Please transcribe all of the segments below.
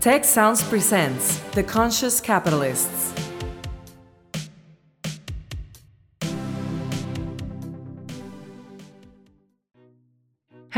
Tech Sounds presents The Conscious Capitalists.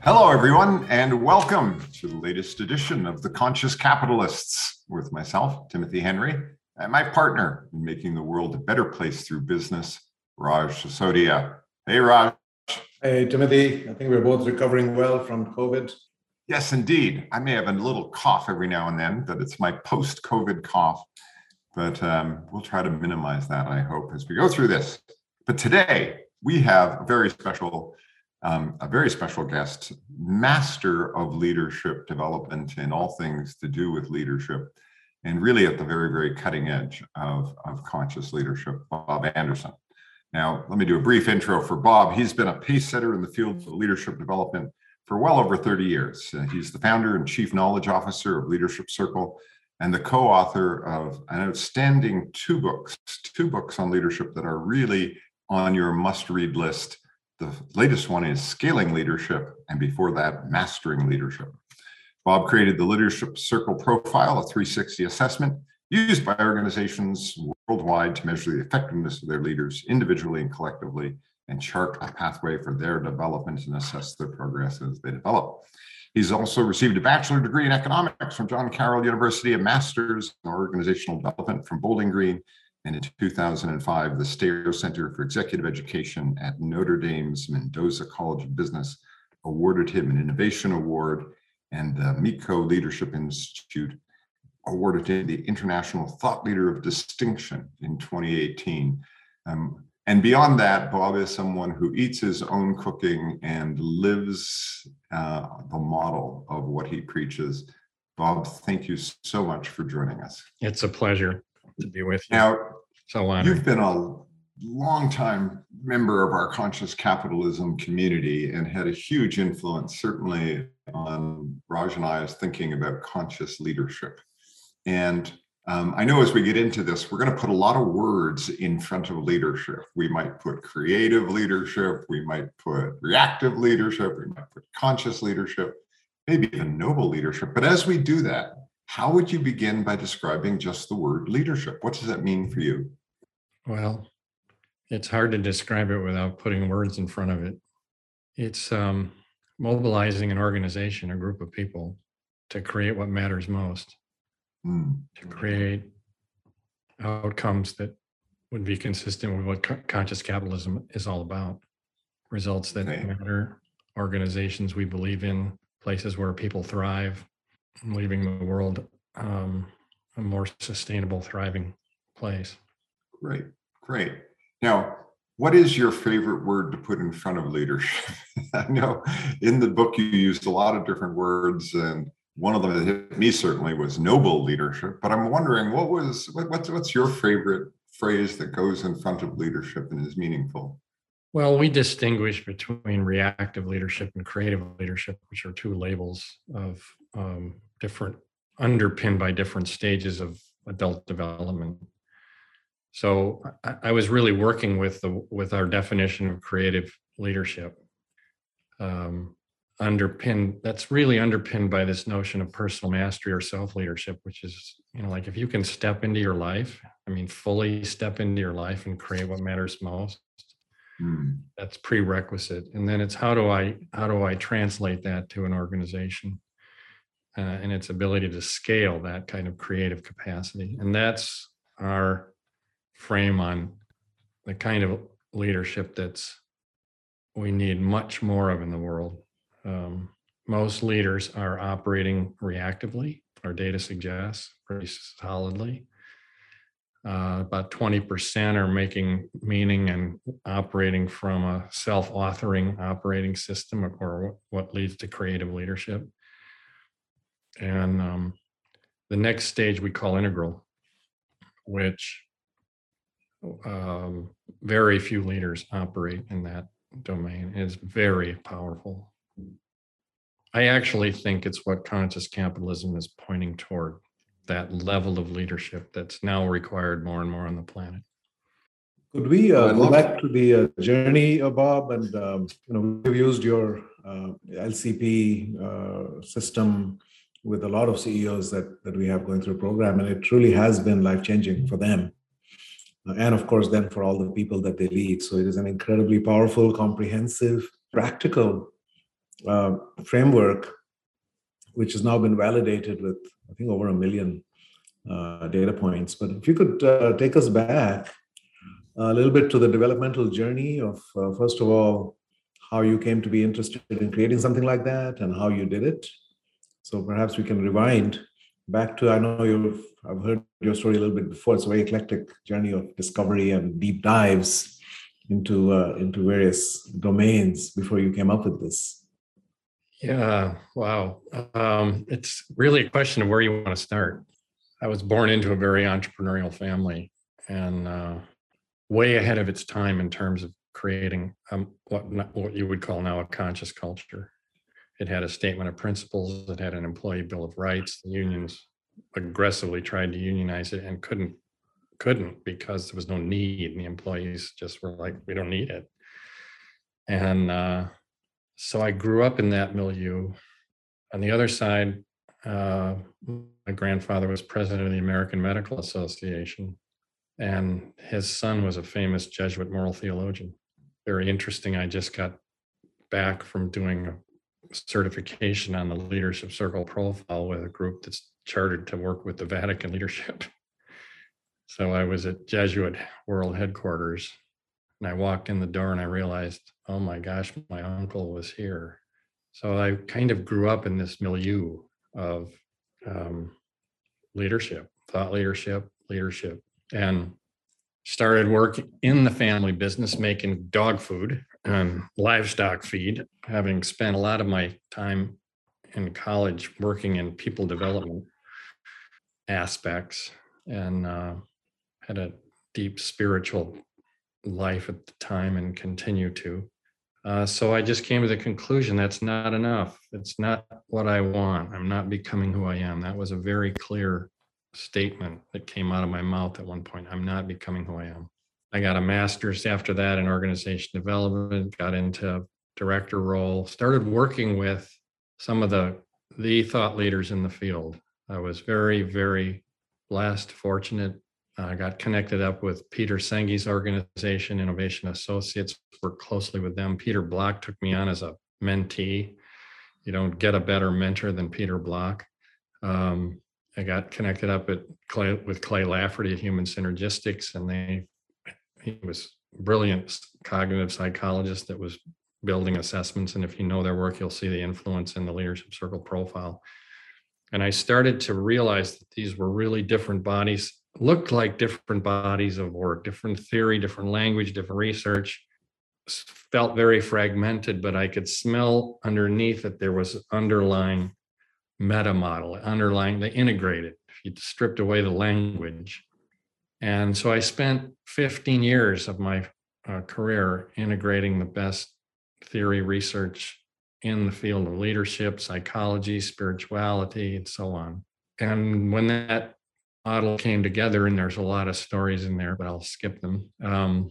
Hello, everyone, and welcome to the latest edition of The Conscious Capitalists with myself, Timothy Henry, and my partner in making the world a better place through business, Raj Sisodia. Hey, Raj. Hey, Timothy. I think we're both recovering well from COVID. Yes, indeed. I may have a little cough every now and then, but it's my post COVID cough. But um, we'll try to minimize that, I hope, as we go through this. But today, we have a very special um, a very special guest, master of leadership development in all things to do with leadership, and really at the very, very cutting edge of, of conscious leadership, Bob Anderson. Now, let me do a brief intro for Bob. He's been a pace setter in the field of leadership development for well over 30 years. Uh, he's the founder and chief knowledge officer of Leadership Circle and the co author of an outstanding two books, two books on leadership that are really on your must read list the latest one is Scaling Leadership, and before that, Mastering Leadership. Bob created the Leadership Circle Profile, a 360 assessment used by organizations worldwide to measure the effectiveness of their leaders individually and collectively and chart a pathway for their development and assess their progress as they develop. He's also received a bachelor degree in economics from John Carroll University, a master's in organizational development from Bowling Green, and in 2005, the Stayer Center for Executive Education at Notre Dame's Mendoza College of Business awarded him an Innovation Award, and the Miko Leadership Institute awarded him the International Thought Leader of Distinction in 2018. Um, and beyond that, Bob is someone who eats his own cooking and lives uh, the model of what he preaches. Bob, thank you so much for joining us. It's a pleasure to be with you. Now, so honored. You've been a longtime member of our conscious capitalism community and had a huge influence, certainly, on Raj and I's thinking about conscious leadership. And um, I know as we get into this, we're going to put a lot of words in front of leadership. We might put creative leadership, we might put reactive leadership, we might put conscious leadership, maybe even noble leadership. But as we do that, how would you begin by describing just the word leadership? What does that mean for you? Well, it's hard to describe it without putting words in front of it. It's um, mobilizing an organization, a group of people to create what matters most, mm. to create outcomes that would be consistent with what conscious capitalism is all about. Results that okay. matter, organizations we believe in, places where people thrive, leaving the world um, a more sustainable, thriving place. Great, great. Now, what is your favorite word to put in front of leadership? I know in the book you used a lot of different words, and one of them that hit me certainly was noble leadership. But I'm wondering, what was what, what's what's your favorite phrase that goes in front of leadership and is meaningful? Well, we distinguish between reactive leadership and creative leadership, which are two labels of um, different underpinned by different stages of adult development so I, I was really working with the with our definition of creative leadership um, underpinned that's really underpinned by this notion of personal mastery or self leadership which is you know like if you can step into your life i mean fully step into your life and create what matters most mm. that's prerequisite and then it's how do i how do i translate that to an organization uh, and its ability to scale that kind of creative capacity. And that's our frame on the kind of leadership that's we need much more of in the world. Um, most leaders are operating reactively, our data suggests pretty solidly. Uh, about 20% are making meaning and operating from a self authoring operating system or what leads to creative leadership And um, the next stage we call integral, which um, very few leaders operate in that domain. It's very powerful. I actually think it's what conscious capitalism is pointing toward that level of leadership that's now required more and more on the planet. Could we uh, I go back to the uh, journey, uh, Bob? And um, you know, we've used your uh, LCP uh, system with a lot of CEOs that that we have going through the program, and it truly has been life changing for them, and of course, then for all the people that they lead. So it is an incredibly powerful, comprehensive, practical uh, framework, which has now been validated with I think over a million uh, data points. But if you could uh, take us back a little bit to the developmental journey of uh, first of all how you came to be interested in creating something like that and how you did it so perhaps we can rewind back to i know you've i've heard your story a little bit before it's a very eclectic journey of discovery and deep dives into uh, into various domains before you came up with this Yeah, wow. Um, it's really a question of where you want to start. I was born into a very entrepreneurial family and uh, way ahead of its time in terms of creating um, what what you would call now a conscious culture. It had a statement of principles. It had an employee bill of rights. The unions aggressively tried to unionize it and couldn't couldn't because there was no need, and the employees just were like, "We don't need it." And uh, so I grew up in that milieu. On the other side, uh, my grandfather was president of the American Medical Association, and his son was a famous Jesuit moral theologian. Very interesting. I just got back from doing a certification on the leadership circle profile with a group that's chartered to work with the Vatican leadership. So I was at Jesuit World Headquarters and I walked in the door and I realized, oh my gosh, my uncle was here. So I kind of grew up in this milieu of um, leadership, thought leadership, leadership, and started work in the family business making dog food and livestock feed, having spent a lot of my time in college working in people development aspects and uh, had a deep spiritual life at the time and continue to. Uh, so I just came to the conclusion that's not enough. It's not what I want. I'm not becoming who I am. That was a very clear statement that came out of my mouth at one point. I'm not becoming who I am. I got a master's after that in organization development, got into director role, started working with some of the the thought leaders in the field. I was very, very blessed, fortunate I got connected up with Peter Senge's organization, Innovation Associates, worked closely with them. Peter Block took me on as a mentee. You don't get a better mentor than Peter Block. Um, I got connected up at Clay, with Clay Lafferty at Human Synergistics, and they he was brilliant cognitive psychologist that was building assessments. And if you know their work, you'll see the influence in the leadership circle profile. And I started to realize that these were really different bodies looked like different bodies of work, different theory, different language, different research. Felt very fragmented, but I could smell underneath it there was underlying meta model, underlying they integrated. If you stripped away the language, and so I spent 15 years of my uh, career integrating the best theory research in the field of leadership, psychology, spirituality, and so on. And when that model came together, and there's a lot of stories in there, but I'll skip them. Um,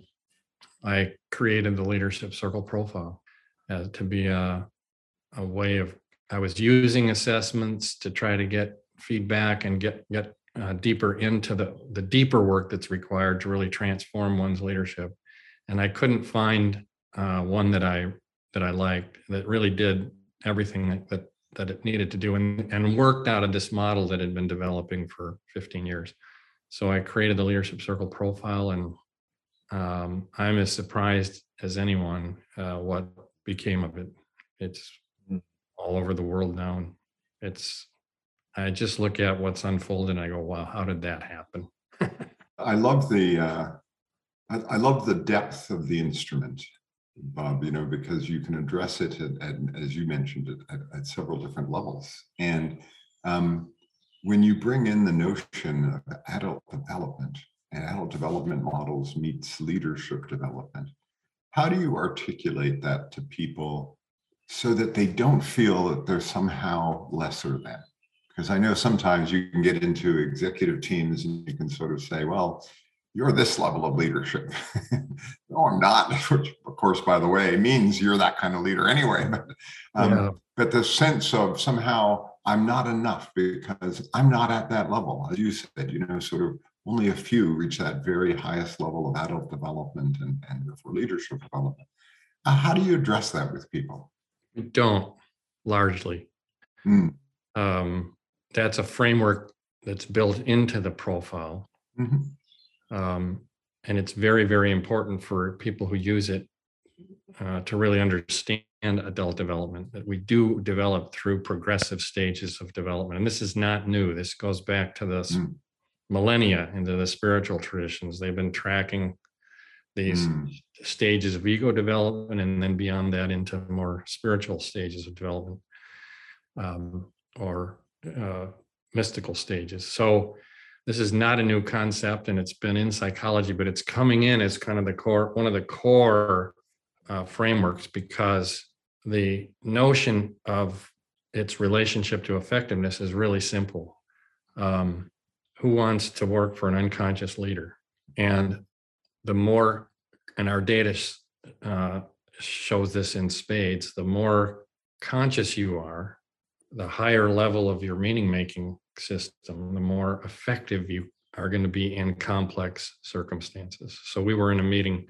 I created the leadership circle profile uh, to be a, a way of I was using assessments to try to get feedback and get get uh, deeper into the the deeper work that's required to really transform one's leadership. And I couldn't find uh, one that I that I liked that really did everything that, that that it needed to do and, and worked out of this model that had been developing for 15 years. So I created the leadership circle profile and um, I'm as surprised as anyone uh, what became of it. It's all over the world now. And it's, I just look at what's unfolded and I go, wow, how did that happen? I love the uh, I, I love the depth of the instrument, Bob. You know, because you can address it at, at as you mentioned it, at, at several different levels. And Um, when you bring in the notion of adult development and adult development models meets leadership development, how do you articulate that to people so that they don't feel that they're somehow lesser than? Because I know sometimes you can get into executive teams and you can sort of say, well, you're this level of leadership. no, I'm not, which of course, by the way, means you're that kind of leader anyway. But, um, yeah. but the sense of somehow I'm not enough because I'm not at that level. As you said, you know, sort of only a few reach that very highest level of adult development and, and therefore leadership development. Uh, how do you address that with people? don't largely. Mm. Um, that's a framework that's built into the profile. Mm-hmm. Um, and it's very, very important for people who use it uh, to really understand adult development that we do develop through progressive stages of development. And this is not new. This goes back to the mm. millennia into the spiritual traditions. They've been tracking these mm. stages of ego development and then beyond that into more spiritual stages of development um, or uh, mystical stages. So this is not a new concept and it's been in psychology, but it's coming in as kind of the core, one of the core uh, frameworks because the notion of its relationship to effectiveness is really simple. Um, who wants to work for an unconscious leader? And the more, and our data uh, shows this in spades, the more conscious you are, the higher level of your meaning making system, the more effective you are going to be in complex circumstances. So we were in a meeting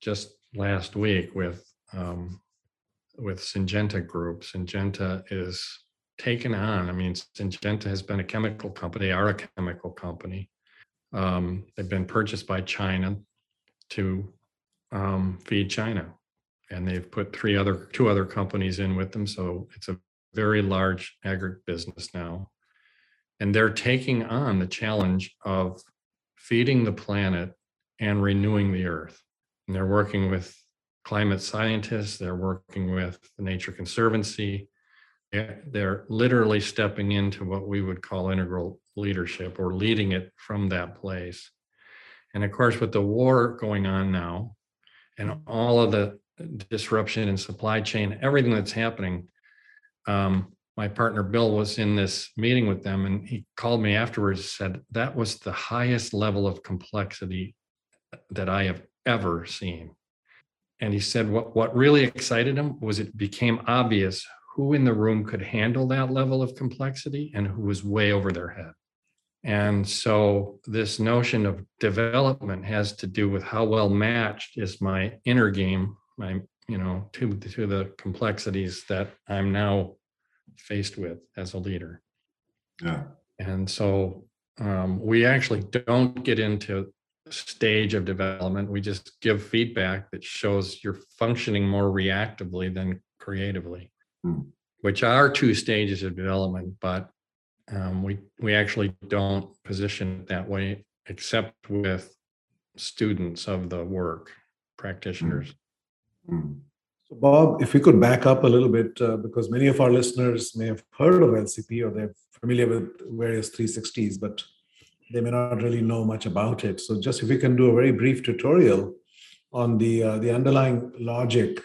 just last week with um, with Syngenta Group. Syngenta is taken on. I mean, Syngenta has been a chemical company. They are a chemical company. Um, they've been purchased by China to um, feed China, and they've put three other two other companies in with them. So it's a very large agribusiness now. And they're taking on the challenge of feeding the planet and renewing the earth. And they're working with climate scientists, they're working with the Nature Conservancy. They're literally stepping into what we would call integral leadership or leading it from that place. And of course, with the war going on now and all of the disruption in supply chain, everything that's happening, um, my partner Bill was in this meeting with them and he called me afterwards and said that was the highest level of complexity that I have ever seen. And he said what, what really excited him was it became obvious who in the room could handle that level of complexity and who was way over their head. And so this notion of development has to do with how well matched is my inner game, my you know, to to the complexities that I'm now faced with as a leader. Yeah. And so um, we actually don't get into stage of development. We just give feedback that shows you're functioning more reactively than creatively, mm. which are two stages of development, but um, we we actually don't position it that way, except with students of the work, practitioners. Mm. Mm. So, Bob, if we could back up a little bit, uh, because many of our listeners may have heard of LCP or they're familiar with various 360s, but they may not really know much about it. So, just if we can do a very brief tutorial on the uh, the underlying logic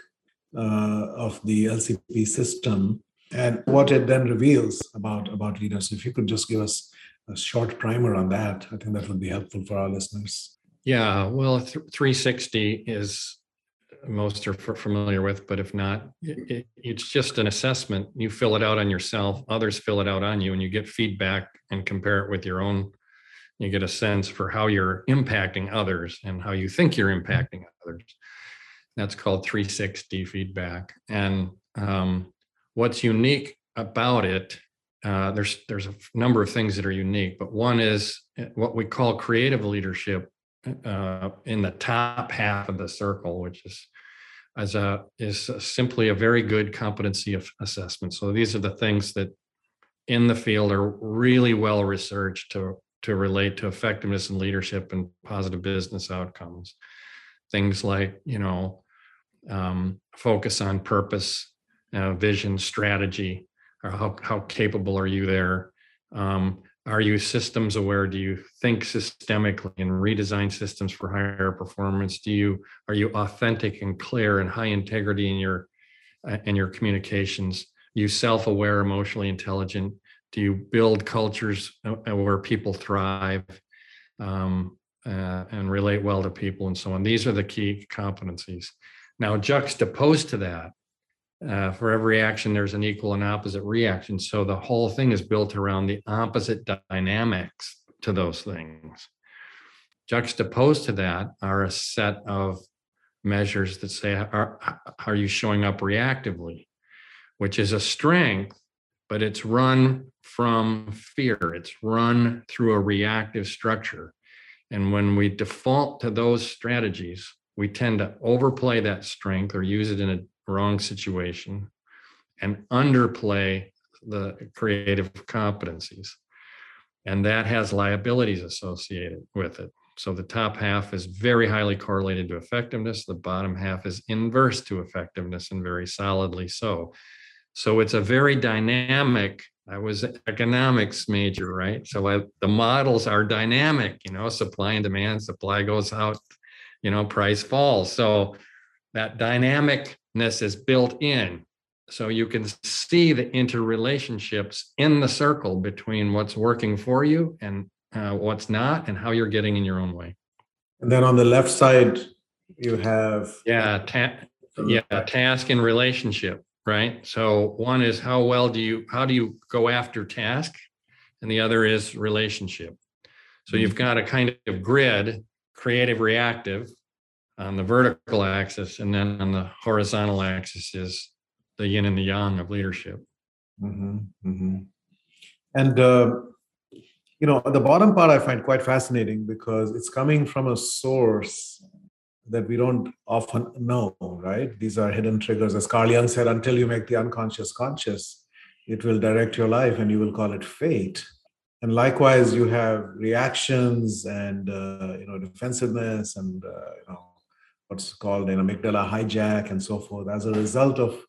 uh, of the LCP system and what it then reveals about about leaders. If you could just give us a short primer on that, I think that would be helpful for our listeners. Yeah, well, 360 is most are familiar with, but if not, it, it's just an assessment. You fill it out on yourself, others fill it out on you, and you get feedback and compare it with your own. You get a sense for how you're impacting others and how you think you're impacting others. That's called 360 feedback. And um, what's unique about it, uh, there's there's a number of things that are unique, but one is uh, what we call creative leadership uh, in the top half of the circle, which is as a is simply a very good competency of assessment. So these are the things that in the field are really well researched to to relate to effectiveness and leadership and positive business outcomes. Things like you know um, focus on purpose, uh, vision, strategy, or how how capable are you there? Um, are you systems aware? Do you think systemically and redesign systems for higher performance? Do you are you authentic and clear and high integrity in your uh, in your communications? you self-aware, emotionally intelligent? Do you build cultures uh, uh, where people thrive um, uh, and relate well to people and so on? These are the key competencies. Now, juxtaposed to that, uh, for every action, there's an equal and opposite reaction. So the whole thing is built around the opposite dynamics to those things. Juxtaposed to that are a set of measures that say, are, are you showing up reactively? which is a strength, but it's run from fear. It's run through a reactive structure. And when we default to those strategies, we tend to overplay that strength or use it in a wrong situation and underplay the creative competencies. And that has liabilities associated with it. So the top half is very highly correlated to effectiveness. The bottom half is inverse to effectiveness and very solidly so. So it's a very dynamic. I was economics major, right? So I, the models are dynamic, you know, supply and demand, supply goes out, you know, price falls. So that dynamicness is built in. So you can see the interrelationships in the circle between what's working for you and uh, what's not, and how you're getting in your own way. And then on the left side, you have yeah, ta- yeah, task and relationship right? So one is how well do you how do you go after task, and the other is relationship. So you've mm-hmm. got a kind of grid, creative, reactive, on the vertical axis, and then on the horizontal axis is the yin and the yang of leadership. Mm-hmm, mm-hmm. And uh, you know, the bottom part I find quite fascinating because it's coming from a source that we don't often know, right? These are hidden triggers. As Carl Jung said, until you make the unconscious conscious, it will direct your life and you will call it fate. And likewise, you have reactions and uh, you know defensiveness and uh, you know what's called an amygdala hijack and so forth as a result of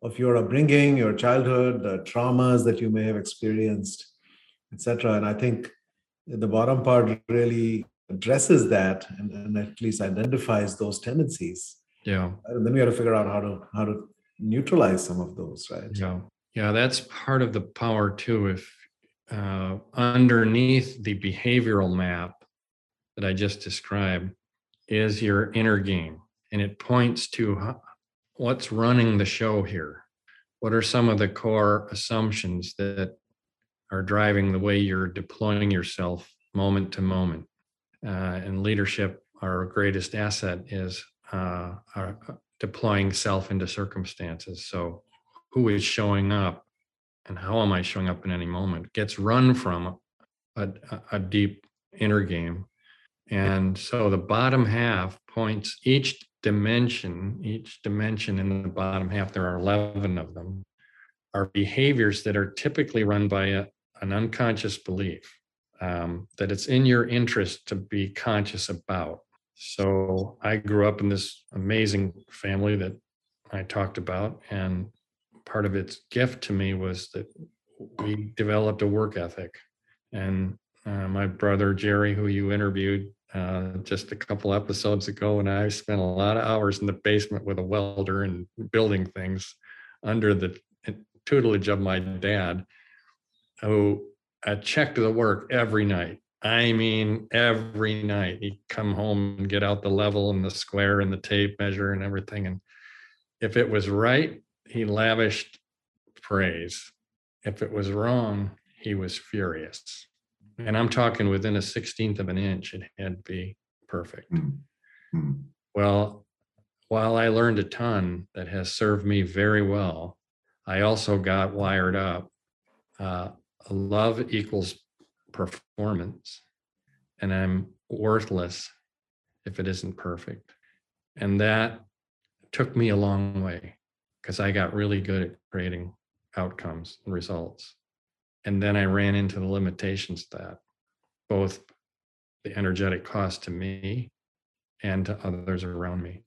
of your upbringing, your childhood, the traumas that you may have experienced, etc. And I think the bottom part really addresses that and, and at least identifies those tendencies. Yeah. And then we have to figure out how to how to neutralize some of those right? Yeah. Yeah that's part of the power too if uh, underneath the behavioral map that i just described is your inner game and it points to what's running the show here what are some of the core assumptions that are driving the way you're deploying yourself moment to moment uh, and leadership, our greatest asset is uh, uh, deploying self into circumstances. So, who is showing up and how am I showing up in any moment gets run from a, a deep inner game. And so the bottom half points each dimension, each dimension in the bottom half, there are 11 of them, are behaviors that are typically run by a, an unconscious belief um, that it's in your interest to be conscious about. So I grew up in this amazing family that I talked about, and part of its gift to me was that we developed a work ethic. And uh, my brother Jerry, who you interviewed uh, just a couple episodes ago, and I spent a lot of hours in the basement with a welder and building things under the tutelage of my dad, who a check to the work every night. I mean, every night he'd come home and get out the level and the square and the tape measure and everything. And if it was right, he lavished praise. If it was wrong, he was furious. And I'm talking within a 16th of an inch, it had to be perfect. Mm-hmm. Well, while I learned a ton that has served me very well, I also got wired up uh, love equals performance and i'm worthless if it isn't perfect and that took me a long way because i got really good at creating outcomes and results and then i ran into the limitations of that both the energetic cost to me and to others around me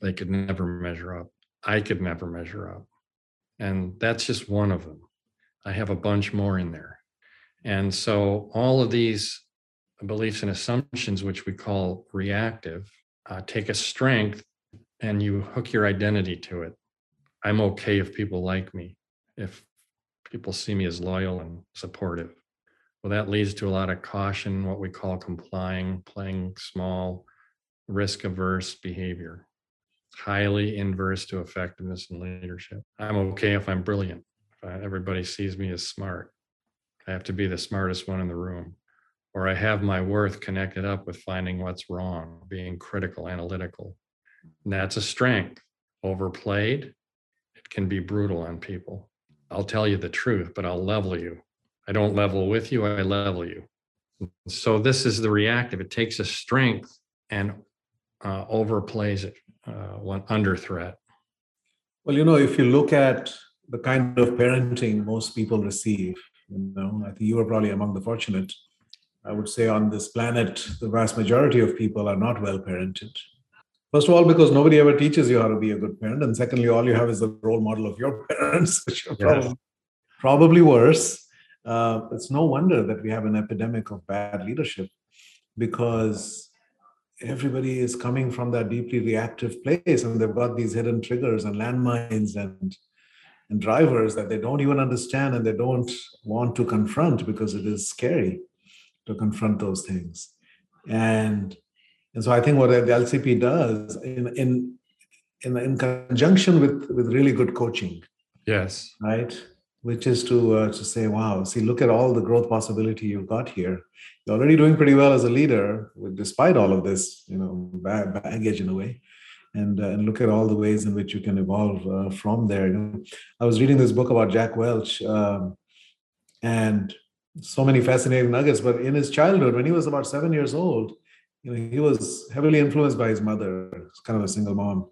they could never measure up i could never measure up and that's just one of them I have a bunch more in there. And so all of these beliefs and assumptions, which we call reactive, uh, take a strength and you hook your identity to it. I'm okay if people like me, if people see me as loyal and supportive. Well, that leads to a lot of caution, what we call complying, playing small, risk averse behavior, highly inverse to effectiveness and leadership. I'm okay if I'm brilliant, if everybody sees me as smart. I have to be the smartest one in the room. Or I have my worth connected up with finding what's wrong, being critical, analytical. And that's a strength. Overplayed, it can be brutal on people. I'll tell you the truth, but I'll level you. I don't level with you, I level you. So this is the reactive. It takes a strength and uh, overplays it uh, when under threat. Well, you know, if you look at the kind of parenting most people receive, you know, I think you are probably among the fortunate. I would say on this planet, the vast majority of people are not well parented. First of all, because nobody ever teaches you how to be a good parent. And secondly, all you have is the role model of your parents, which are probably, probably worse. Uh, it's no wonder that we have an epidemic of bad leadership because everybody is coming from that deeply reactive place and they've got these hidden triggers and landmines and and drivers that they don't even understand and they don't want to confront because it is scary to confront those things and and so i think what the lcp does in in in, in conjunction with with really good coaching. Yes. Right? Which is to uh, to say wow see look at all the growth possibility you've got here. You're already doing pretty well as a leader with despite all of this you know baggage in a way. And uh, and look at all the ways in which you can evolve uh, from there. You know, i was reading this book about jack welch um, and so many fascinating nuggets but in his childhood when he was about seven years old you know he was heavily influenced by his mother kind of a single mom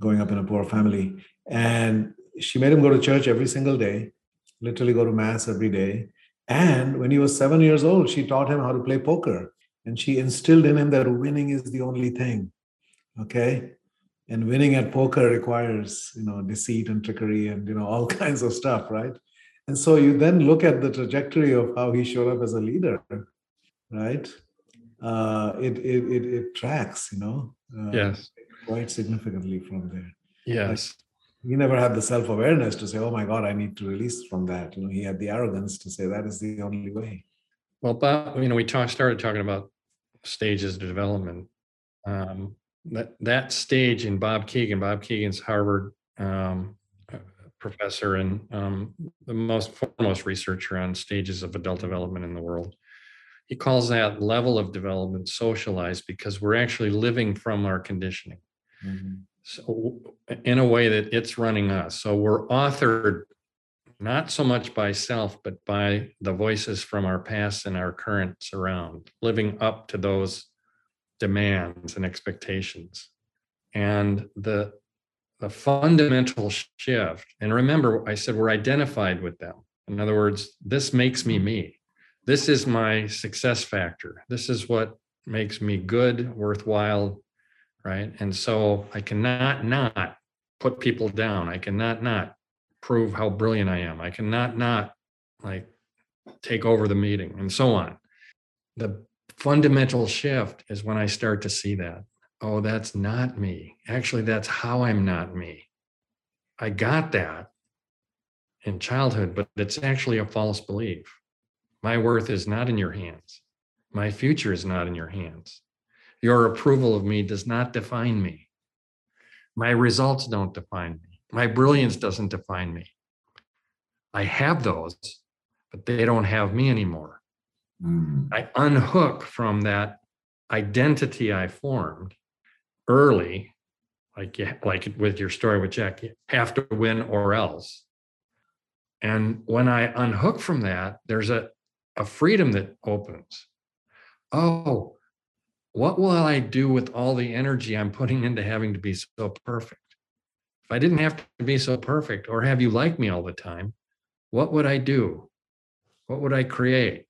growing up in a poor family and she made him go to church every single day literally go to mass every day. And when he was seven years old, she taught him how to play poker. And she instilled in him that winning is the only thing. Okay. And winning at poker requires, you know, deceit and trickery and, you know, all kinds of stuff, right? And so you then look at the trajectory of how he showed up as a leader, right? Uh, it, it, it, it tracks, you know, uh, yes, quite significantly from there. Yes. Like, he never had the self-awareness to say oh my god i need to release from that. You know he had the arrogance to say that is the only way. Well Bob, you know we talked started talking about stages of development. Um, that that stage in bob Kegan, bob Kegan's harvard um, professor and um, the most foremost researcher on stages of adult development in the world he calls that level of development socialized because we're actually living from our conditioning mm-hmm so in a way that it's running us. So we're authored not so much by self, but by the voices from our past and our current surround, living up to those demands and expectations. And the the fundamental shift, and remember, I said we're identified with them. In other words, this makes me me. This is my success factor. This is what makes me good, worthwhile, right? And so I cannot not put people down. I cannot not prove how brilliant I am. I cannot not like take over the meeting and so on. The fundamental shift is when I start to see that. Oh, that's not me. Actually, that's how I'm not me. I got that in childhood, but it's actually a false belief. My worth is not in your hands. My future is not in your hands. Your approval of me does not define me. My results don't define me. My brilliance doesn't define me. I have those, but they don't have me anymore. Mm. I unhook from that identity I formed early, like like with your story with Jack, you have to win or else. And when I unhook from that, there's a, a freedom that opens. Oh, what will I do with all the energy I'm putting into having to be so perfect? If I didn't have to be so perfect or have you like me all the time, what would I do? What would I create?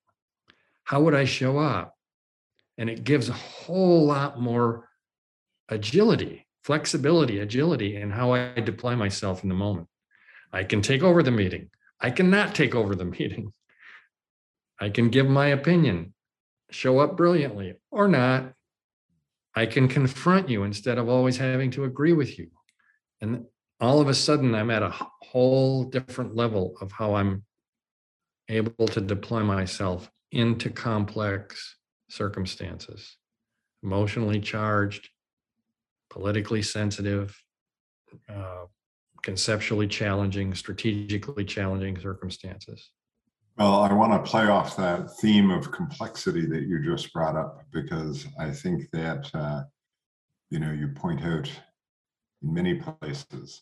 How would I show up? And it gives a whole lot more agility, flexibility, agility in how I deploy myself in the moment. I can take over the meeting. I cannot take over the meeting. I can give my opinion, show up brilliantly or not. I can confront you instead of always having to agree with you. And all of a sudden, I'm at a whole different level of how I'm able to deploy myself into complex circumstances, emotionally charged, politically sensitive, uh, conceptually challenging, strategically challenging circumstances. Well, I want to play off that theme of complexity that you just brought up because I think that uh, you know you point out in many places,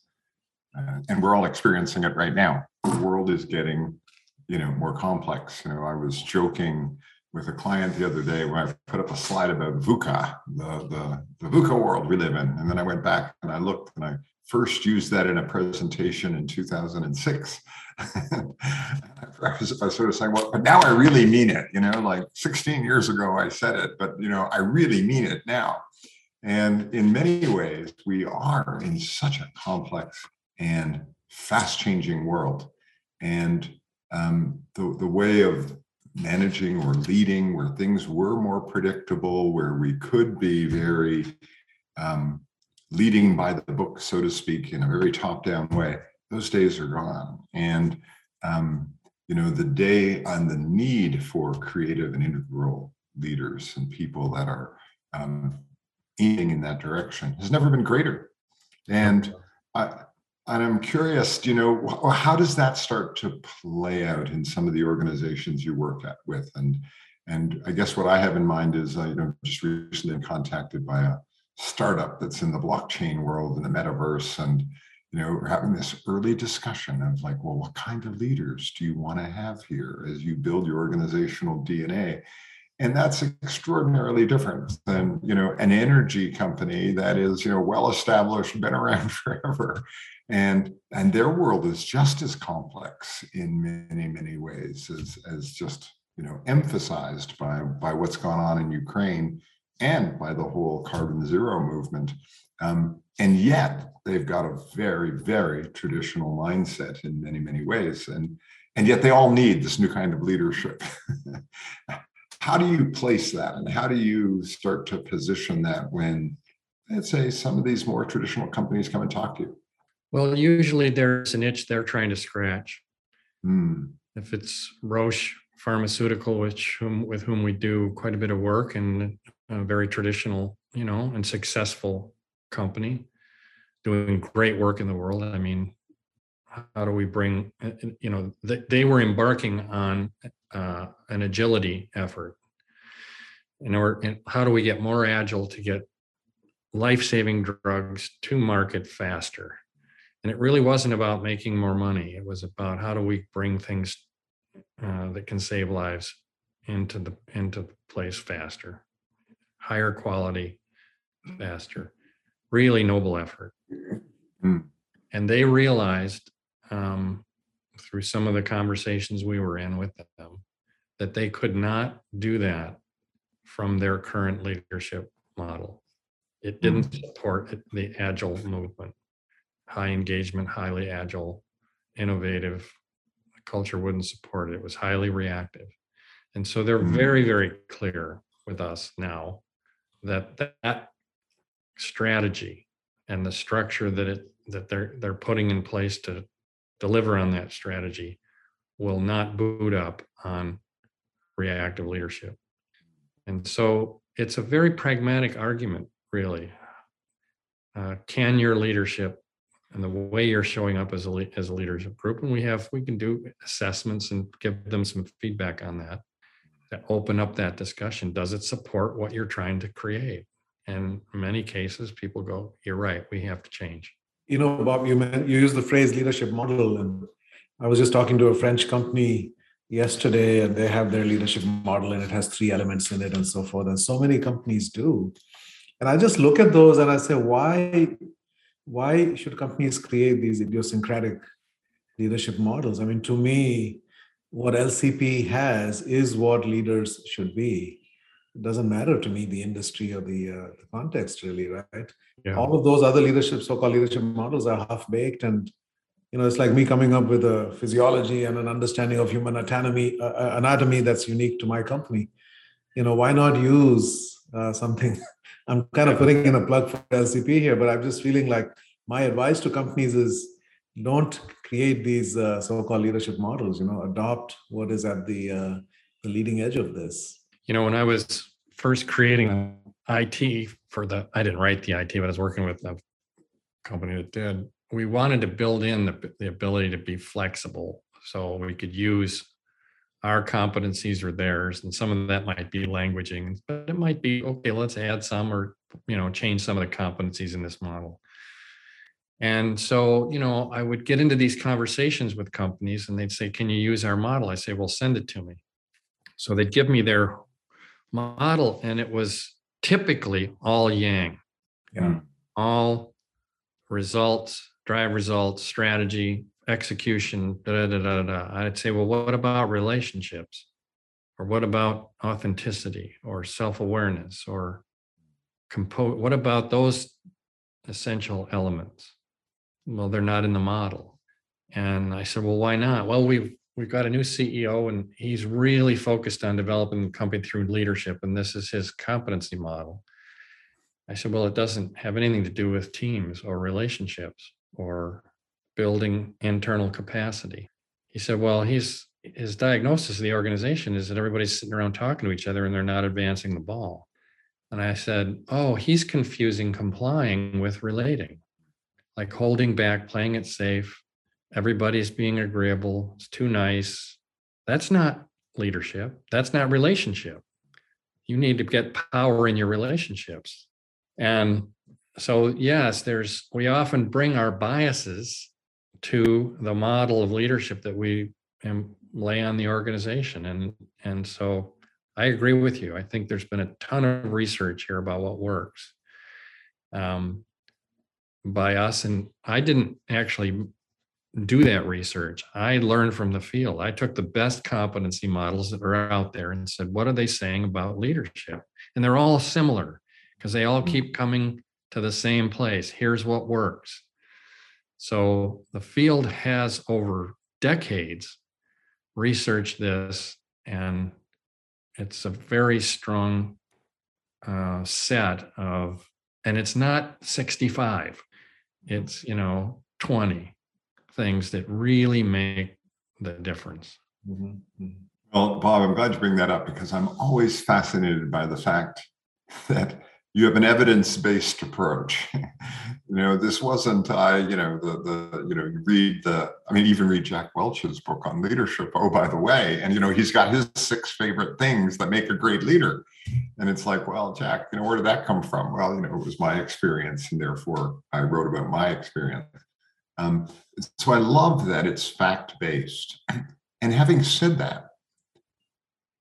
uh, and we're all experiencing it right now. The world is getting you know more complex. You know, I was joking with a client the other day when I put up a slide about VUCA, the, the, the VUCA world we live in. And then I went back and I looked and I first used that in a presentation in 2006. I, was, sort of saying, well, but now I really mean it. You know, like 16 years ago I said it, but you know, I really mean it now. And in many ways, we are in such a complex and fast-changing world. And um, the, the way of managing or leading where things were more predictable, where we could be very um, leading by the book, so to speak, in a very top down way, those days are gone. And, um, you know, the day on the need for creative and integral leaders and people that are um, aiming in that direction has never been greater. And I, and I'm curious, you know, how does that start to play out in some of the organizations you work at with? And and I guess what I have in mind is, uh, you know, just recently contacted by a startup that's in the blockchain world and the metaverse, and you know, we're having this early discussion of like, well, what kind of leaders do you want to have here as you build your organizational DNA? and that's extraordinarily different than you know an energy company that is you know well established been around forever and and their world is just as complex in many many ways as as just you know emphasized by by what's gone on in ukraine and by the whole carbon zero movement. Um, and yet they've got a very very traditional mindset in many many ways. And and yet they all need this new kind of leadership. How do you place that? And how do you start to position that when let's say some of these more traditional companies come and talk to you? Well, usually there's an itch they're trying to scratch. Mm. If it's Roche Pharmaceutical, which whom, with whom we do quite a bit of work and a very traditional, you know, and successful company, doing great work in the world. I mean, how do we bring, uh, uh, you know, they were embarking on uh, an agility effort. In order, how do we get more agile to get life-saving drugs to market faster? and it really wasn't about making more money it was about how do we bring things uh, that can save lives into the into place faster higher quality faster really noble effort mm. and they realized um, through some of the conversations we were in with them that they could not do that from their current leadership model it didn't mm. support the agile movement high engagement, highly agile, innovative. culture wouldn't support it. It was highly reactive. And so they're mm-hmm. very, very clear with us now that that strategy and the structure that it that they're they're putting in place to deliver on that strategy will not boot up on reactive leadership. And so it's a very pragmatic argument, really. Uh, can your leadership and the way you're showing up as a as a leadership group and we have we can do assessments and give them some feedback on that to open up that discussion does it support what you're trying to create? And in many cases people go you're right we have to change. You know bob you meant, you use the phrase leadership model and i was just talking to a french company yesterday and they have their leadership model and it has three elements in it and so forth and so many companies do. And i just look at those and i say why why should companies create these idiosyncratic leadership models? I mean, to me, what LCP has is what leaders should be. It doesn't matter to me the industry or the, uh, the context, really, right? Yeah. All of those other leadership, so-called leadership models, are half baked and you know, it's like me coming up with a physiology and an understanding of human anatomy, uh, uh anatomy that's unique to my company. You know, why not use uh, something? I'm kind of putting in a plug for LCP here, but I'm just feeling like my advice to companies is don't create these uh, so-called leadership models. You know, adopt what is at the uh, the leading edge of this. You know, when I was first creating IT for the, I didn't write the IT, but I was working with a company that did we wanted to build in the, the ability to be flexible so we could use our competencies or theirs and some of that might be languaging but it might be okay let's add some or you know change some of the competencies in this model and so you know i would get into these conversations with companies and they'd say can you use our model i say well send it to me so they'd give me their model and it was typically all yang yeah. Hmm. all results drive results, strategy, execution, da, da, da, da, I'd say, well, what about relationships? Or what about authenticity or self awareness or compose? What about those essential elements? Well, they're not in the model. And I said, well, why not? Well, we've we've got a new CEO and he's really focused on developing the company through leadership. And this is his competency model. I said, well, it doesn't have anything to do with teams or relationships or building internal capacity. He said, well, he's his diagnosis of the organization is that everybody's sitting around talking to each other and they're not advancing the ball. And I said, oh, he's confusing complying with relating, like holding back, playing it safe. Everybody's being agreeable. It's too nice. That's not leadership. That's not relationship. You need to get power in your relationships. And so yes there's we often bring our biases to the model of leadership that we lay on the organization and and so i agree with you i think there's been a ton of research here about what works um, by us and i didn't actually do that research i learned from the field i took the best competency models that are out there and said what are they saying about leadership and they're all similar because they all mm. keep coming to the same place. Here's what works. So the field has over decades researched this, and it's a very strong uh, set of, and it's not 65, it's, you know, 20 things that really make the difference. Mm-hmm. mm-hmm. Well, Bob, I'm glad you bring that up because I'm always fascinated by the fact that you have an evidence-based approach. You know, this wasn't I, you know, the the you know, you read the I mean, even read Jack Welch's book on leadership. Oh, by the way, and you know, he's got his six favorite things that make a great leader. And it's like, well, Jack, you know, where did that come from? Well, you know, it was my experience, and therefore I wrote about my experience. Um, so I love that it's fact-based. And having said that,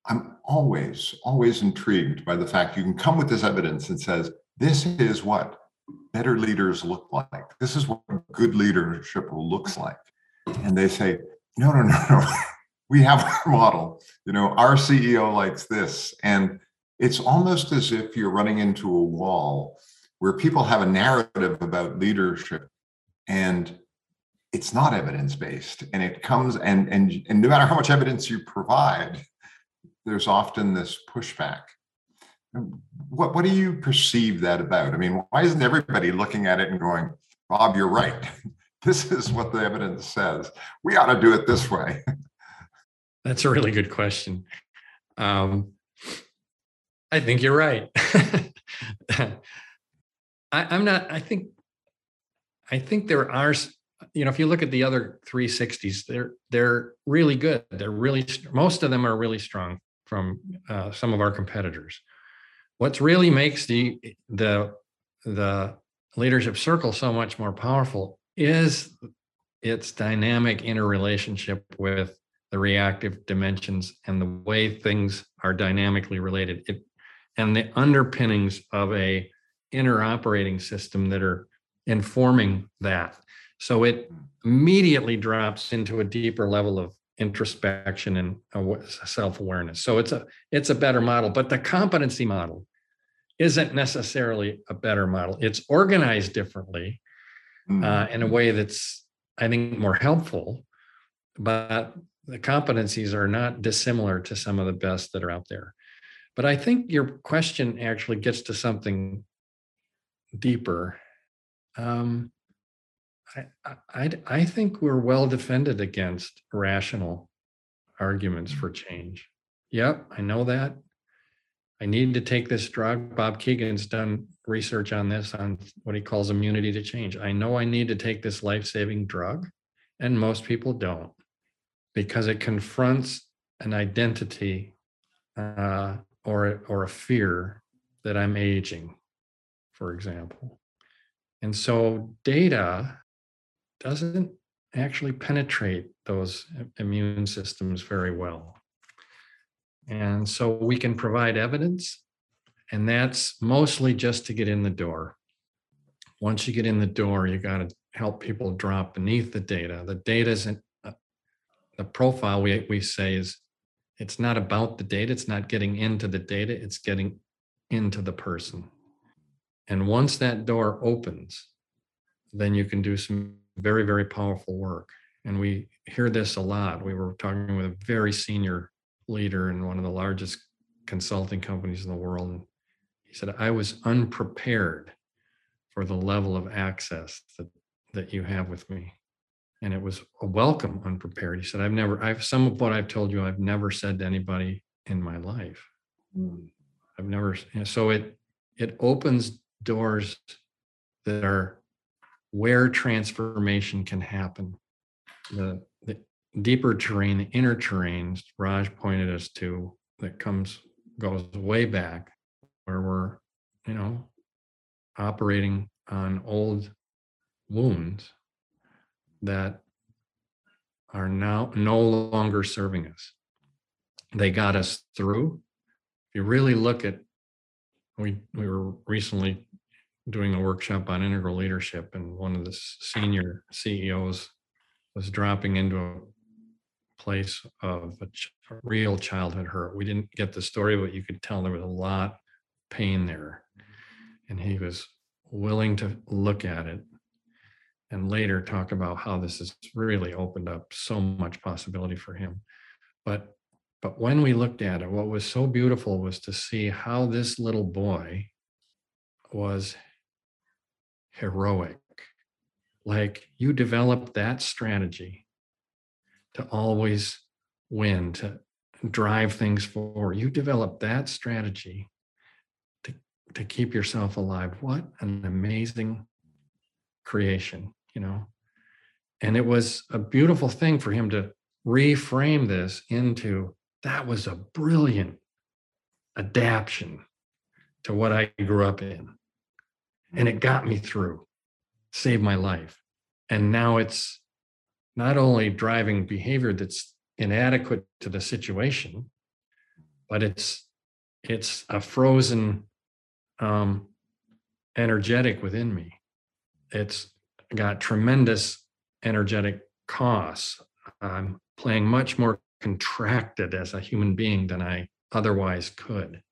I'm always, always intrigued by the fact you can come with this evidence and says, this is what better leaders look like. This is what good leadership looks like. And they say, no, no, no, no. we have our model. You know, our CEO likes this. And it's almost as if you're running into a wall where people have a narrative about leadership and it's not evidence based and it comes and and and no matter how much evidence you provide there's often this pushback. What, what do you perceive that about? I mean, why isn't everybody looking at it and going, Rob, you're right. This is what the evidence says. We ought to do it this way. That's a really good question. Um, I think you're right. I, I'm not, I think, I think there are, you know, if you look at the other 360s, they're, they're really good. They're really, most of them are really strong from uh, some of our competitors. What really makes the the the leadership circle so much more powerful is its dynamic interrelationship with the reactive dimensions and the way things are dynamically related. It, and the underpinnings of a inner operating system that are informing that. So it immediately drops into a deeper level of introspection and self-awareness so it's a it's a better model but the competency model isn't necessarily a better model it's organized differently uh, mm-hmm. in a way that's I think, more helpful, but the competencies are not dissimilar to some of the best that are out there. But I think your question actually gets to something deeper. Um, I, I, I think we're well defended against rational arguments for change. Yep, I know that. I need to take this drug. Bob Kegan's done research on this, on what he calls immunity to change. I know I need to take this life saving drug, and most people don't because it confronts an identity uh, or, or a fear that I'm aging, for example. And so data doesn't actually penetrate those immune systems very well. And so we can provide evidence, and that's mostly just to get in the door. Once you get in the door, you got to help people drop beneath the data. The data isn't uh, the profile we, we say is it's not about the data, it's not getting into the data, it's getting into the person. And once that door opens, then you can do some very, very powerful work. And we hear this a lot. We were talking with a very senior leader in one of the largest consulting companies in the world. And he said, I was unprepared for the level of access that, that you have with me. And it was a welcome unprepared. He said, I've never, I've some of what I've told you, I've never said to anybody in my life. Mm. I've never, so it, it opens doors that are where transformation can happen. The, the deeper terrain, the inner terrains Raj pointed us to that comes goes way back where we're, you know, operating on old wounds that are now no longer serving us. They got us through. If you really look at, we we were recently doing a workshop on integral leadership, and one of the senior CEOs was dropping into a place of a, ch- real childhood hurt. We didn't get the story, but you could tell there was a lot of pain there, and he was willing to look at it and later talk about how this has really opened up so much possibility for him but but when we looked at it what was so beautiful was to see how this little boy was heroic. Like you develop that strategy to always win, to drive things forward. You develop that strategy to, to keep yourself alive. What an amazing creation, you know? And it was a beautiful thing for him to reframe this into that was a brilliant adaptation to what I grew up in and it got me through, saved my life. And now it's not only driving behavior that's inadequate to the situation, but it's it's a frozen um, energetic within me. It's got tremendous energetic costs. I'm playing much more contracted as a human being than I otherwise could.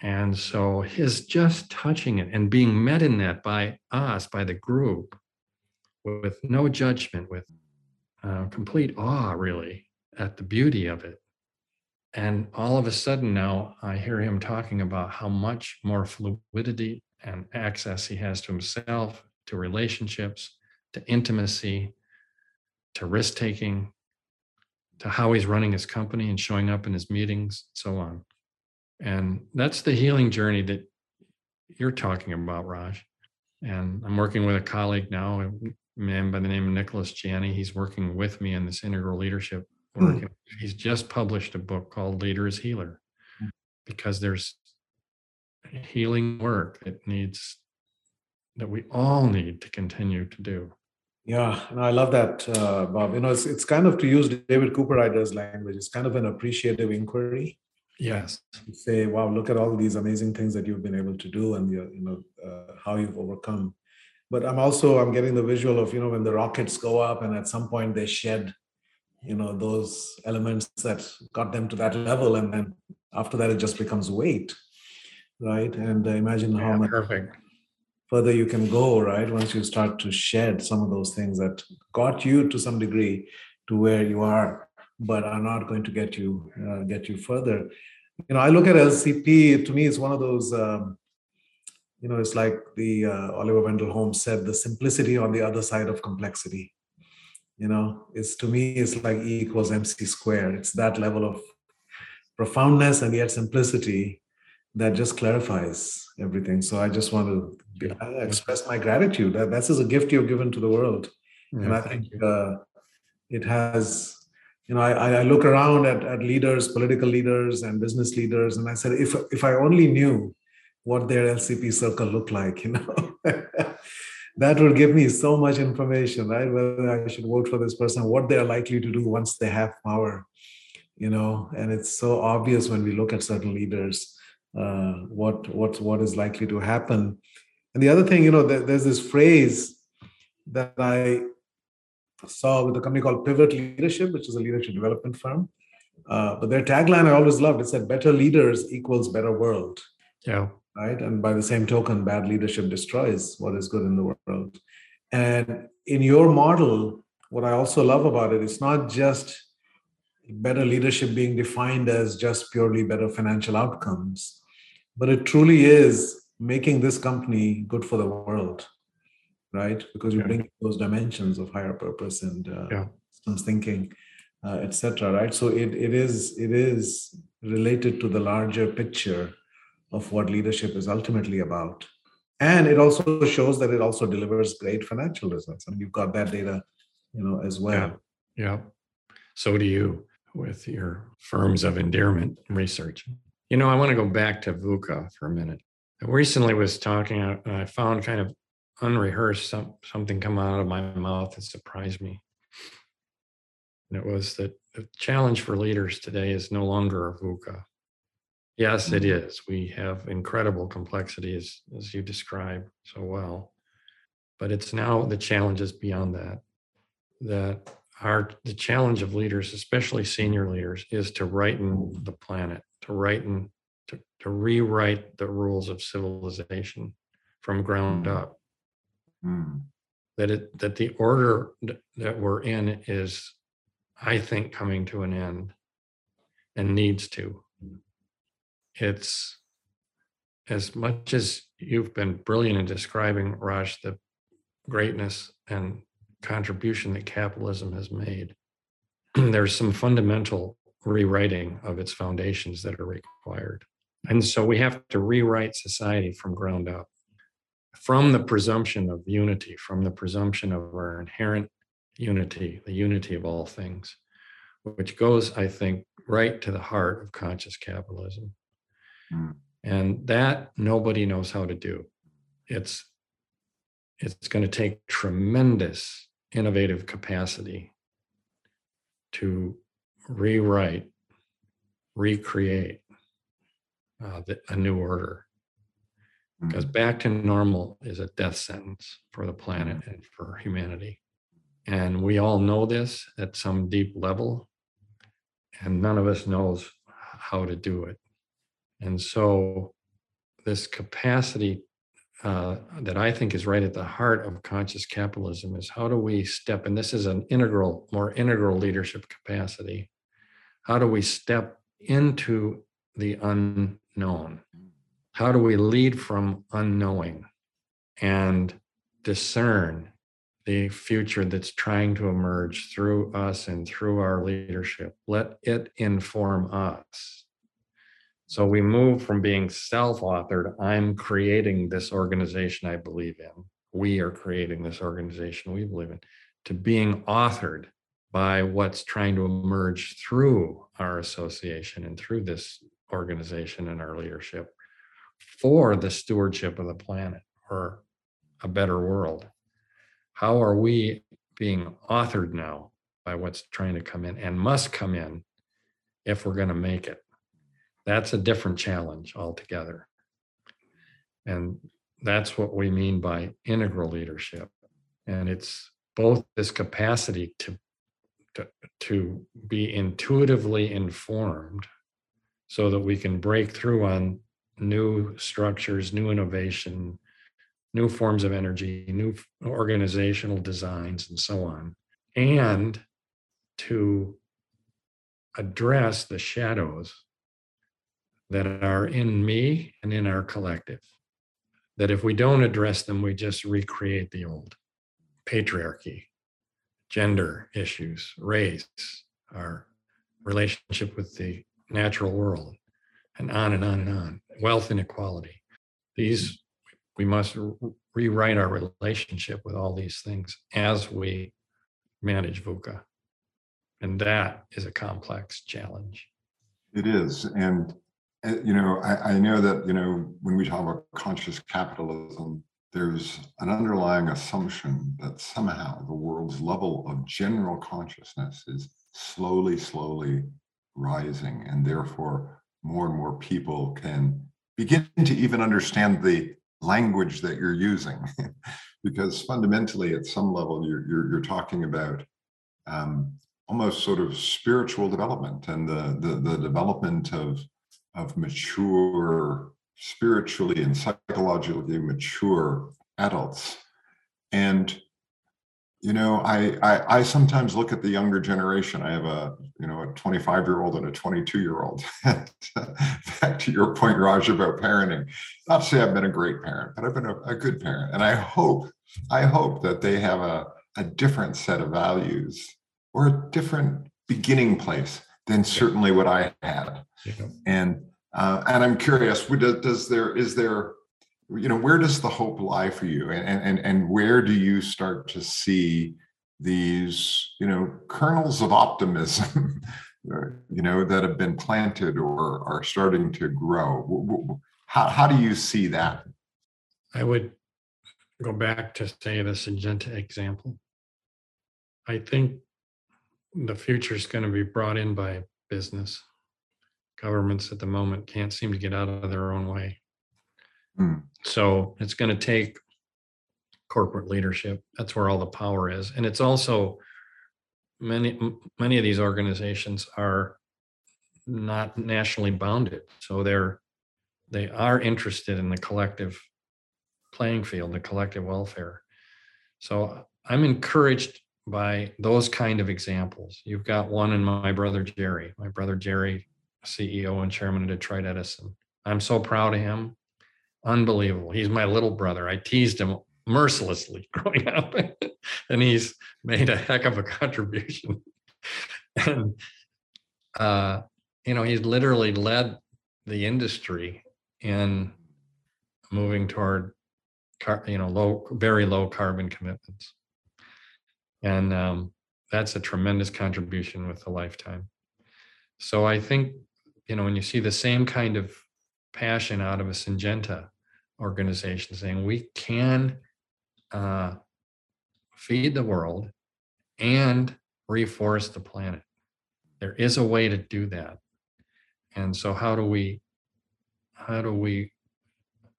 And so his just touching it and being met in that by us, by the group, with no judgment, with uh, complete awe, really, at the beauty of it. And all of a sudden now I hear him talking about how much more fluidity and access he has to himself, to relationships, to intimacy, to risk taking, to how he's running his company and showing up in his meetings, and so on. And that's the healing journey that you're talking about, Raj. And I'm working with a colleague now, a man by the name of Nicholas Janni. He's working with me in this integral leadership work. Mm. He's just published a book called Leader is Healer hmm. because there's healing work that needs that we all need to continue to do. Yeah, and I love that, uh, Bob. You know, it's it's kind of to use David Cooperrider's language. It's kind of an appreciative inquiry Yes. Say, wow, look at all these amazing things that you've been able to do and you know uh, how you've overcome. But I'm also I'm getting the visual of you know when the rockets go up and at some point they shed, you know, those elements that got them to that level, and then after that it just becomes weight, right? And uh, imagine yeah, how much perfect. further you can go, right? Once you start to shed some of those things that got you to some degree to where you are, but are not going to get you uh, get you further. You know, I look at LCP. To me, it's one of those. Um, you know, it's like the uh, Oliver Wendell Holmes said, the simplicity on the other side of complexity. You know, it's to me, it's like E equals MC squared. It's that level of profoundness and yet simplicity that just clarifies everything. So I just want to express my gratitude. That that's a gift you've given to the world, yeah, and I think uh, it has. You know, I, I look around at, at leaders, political leaders, and business leaders, and I said, if if I only knew what their LCP circle looked like, you know, that would give me so much information, right? Whether I should vote for this person, what they're likely to do once they have power, you know. And it's so obvious when we look at certain leaders uh, what what what is likely to happen. And the other thing, you know, there, there's this phrase that I saw with a company called Pivot Leadership, which is a leadership development firm. Uh, but their tagline I always loved. It said, "Better leaders equals better world." Yeah. Right. And by the same token, bad leadership destroys what is good in the world. And in your model, what I also love about it, it's not just better leadership being defined as just purely better financial outcomes, but it truly is making this company good for the world, right? Because you yeah. bring those dimensions of higher purpose and uh, yeah. systems thinking, uh, etc. Right? So it it is it is related to the larger picture of what leadership is ultimately about, and it also shows that it also delivers great financial results. I mean, you've got that data, you know, as well. Yeah. yeah. So do you with your firms of endearment research. You know, I want to go back to VUCA for a minute. I recently was talking, uh, I found kind of unrehearsed some, something come out of my mouth that surprised me. And it was that the challenge for leaders today is no longer a VUCA. Yes, it mm-hmm. We have incredible complexity as, you describe so well. But it's now the challenges beyond that, that our the challenge of leaders, especially senior leaders, is to righten the planet, to righten, to, to rewrite the rules of civilization from ground mm. up. Mm. That it that the order that we're in is, I think, coming to an end, and needs to. It's as much as you've been brilliant in describing Raj the greatness and contribution that capitalism has made, there's some fundamental rewriting of its foundations that are required. And so we have to rewrite society from ground up, from the presumption of unity, from the presumption of our inherent unity, the unity of all things, which goes, I think, right to the heart of conscious capitalism. Mm. And that nobody knows how to do. It's it's going to take tremendous innovative capacity to rewrite, recreate uh, the, a new order. Because mm-hmm. back to normal is a death sentence for the planet and for humanity. And we all know this at some deep level, and none of us knows how to do it. And so, this capacity uh, that I think is right at the heart of conscious capitalism is how do we step, and this is an integral, more integral leadership capacity. How do we step into the unknown? How do we lead from unknowing and discern the future that's trying to emerge through us and through our leadership? Let it inform us. So we move from being self authored, I'm creating this organization I believe in, we are creating this organization we believe in, to being authored by what's trying to emerge through our association and through this organization and our leadership for the stewardship of the planet or a better world. How are we being authored now by what's trying to come in and must come in if we're going to make it? That's a different challenge altogether. And that's what we mean by integral leadership. And it's both this capacity to, to, to be intuitively informed so that we can break through on new structures, new innovation, new forms of energy, new organizational designs, and so on, and to address the shadows that are in me and in our collective. That if we don't address them, we just recreate the old patriarchy, gender issues, race, our relationship with the natural world, and on and on and on, wealth inequality. These, we must rewrite our relationship with all these things as we manage VUCA. And that is a complex challenge. It is. And, uh, you know, I, I know that, you know, when we talk about conscious capitalism, there's an underlying assumption that somehow the world's level of general consciousness is slowly, slowly rising, and therefore more and more people can begin to even understand the language that you're using, because fundamentally, at some level, you're you're, you're talking about um, almost sort of spiritual development and the the, the development of of mature spiritually and psychologically mature adults. And you know I, I, I sometimes look at the younger generation. I have a you know a 25 year old and a 22 year old back to your point raj about parenting. Not to say i've been a great parent but i've been a, a good parent. And i hope i hope that they have a, a different set of values or a different beginning place than certainly what i had. Yeah. and uh, and i'm curious does, does there is there you know where does the hope lie for you? And and and where do you start to see these you know kernels of optimism you know that have been planted or are starting to grow? How, how do you see that? I would go back to say the syngenta example. I think the future is going to be brought in by business. Governments at the moment can't seem to get out of their own way Mm. So it's going to take corporate leadership. That's where all the power is. And it's also many many of these organizations are not nationally bounded. So they're they are interested in the collective playing field, the collective welfare. So I'm encouraged by those kind of examples. You've got one in my brother Jerry, my brother Jerry, CEO and chairman of Detroit Edison. I'm so proud of him. Unbelievable. He's my little brother. I teased him mercilessly growing up, and he's made a heck of a contribution. and, uh, you know, he's literally led the industry in moving toward, car, you know, low, very low carbon commitments. And um, that's a tremendous contribution with a lifetime. So I think, you know, when you see the same kind of passion out of a Syngenta organization saying we can uh, feed the world and reforest the planet. There is a way to do that. And so how do we how do we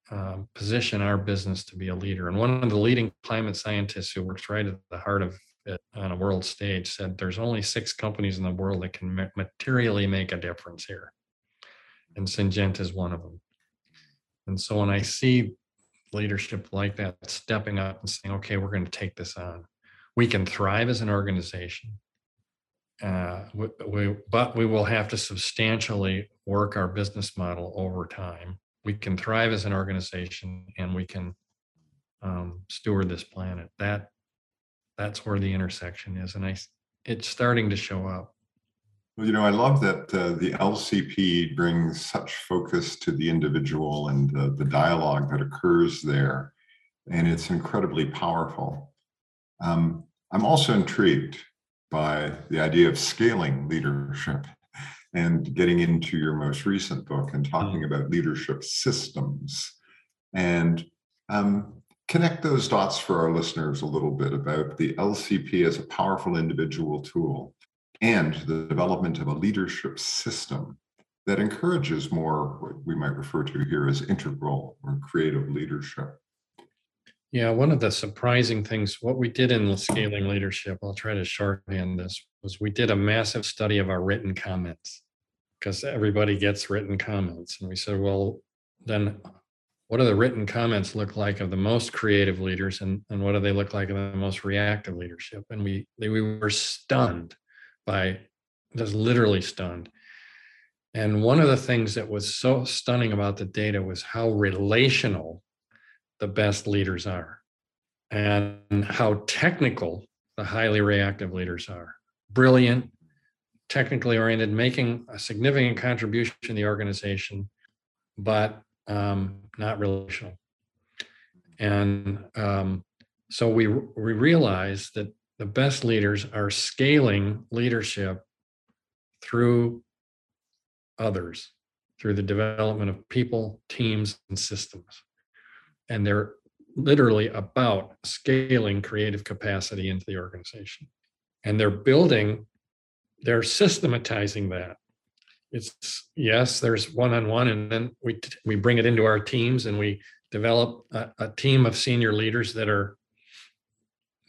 um, position our business to be a leader? And one of the leading climate scientists who works right at the heart of it on a world stage said there's only six companies in the world that can materially make a difference here. And Syngenta is one of them. And so when I see leadership like that stepping up and saying, okay, we're going to take this on, we can thrive as an organization. Uh, we, we, but we will have to substantially work our business model over time. We can thrive as an organization and we can um, steward this planet. That that's where the intersection is, and I it's starting to show up. Well, you know, I love that uh, the LCP brings such focus to the individual and uh, the dialogue that occurs there, and it's incredibly powerful. Um, I'm also intrigued by the idea of scaling leadership and getting into your most recent book and talking mm. about leadership systems and um, connect those dots for our listeners a little bit about the LCP as a powerful individual tool and the development of a leadership system that encourages more what we might refer to here as integral or creative leadership. Yeah, one of the surprising things, what we did in the scaling leadership, I'll try to shorthand this, was we did a massive study of our written comments because everybody gets written comments. And we said, well, then what do the written comments look like of the most creative leaders and, and what do they look like of the most reactive leadership and we they, we were stunned by just literally stunned and one of the things that was so stunning about the data was how relational the best leaders are and how technical the highly reactive leaders are brilliant technically oriented making a significant contribution to the organization but um, not relational. And um, so we, we realize that the best leaders are scaling leadership through others, through the development of people, teams, and systems. And they're literally about scaling creative capacity into the organization. And they're building, they're systematizing that it's yes there's one-on-one and then we we bring it into our teams and we develop a, a, team of senior leaders that are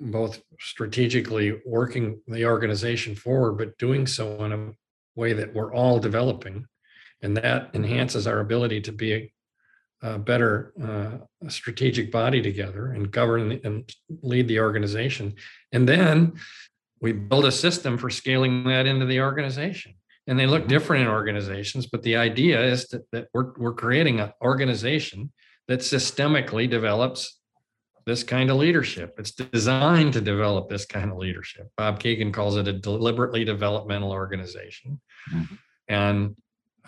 both strategically working the organization forward but doing so in a way that we're all developing. And that enhances our ability to be a, a better uh, strategic body together and govern and lead the organization. And then we build a system for scaling that into the organization. And they look different in organizations but the idea is that, that we're, we're creating an organization that systemically develops this kind of leadership. It's designed to develop this kind of leadership. Bob kegan calls it a deliberately developmental organization. Mm-hmm. and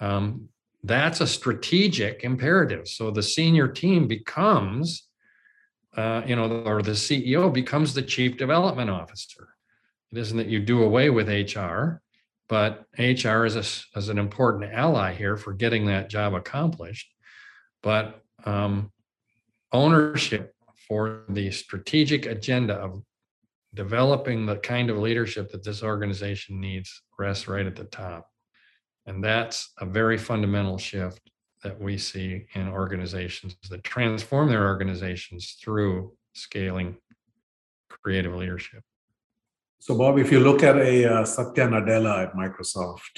um, that's a strategic imperative. So the senior team becomes uh, you know or the ceo becomes the chief development officer. It isn't that you do away with hr but HR is, a, is an important ally here for getting that job accomplished. But um, ownership for the strategic agenda of developing the kind of leadership that this organization needs rests right at the top. And that's a very fundamental shift that we see in organizations that transform their organizations through scaling creative leadership. So, Bob, if you look at a uh, Satya Nadella at Microsoft,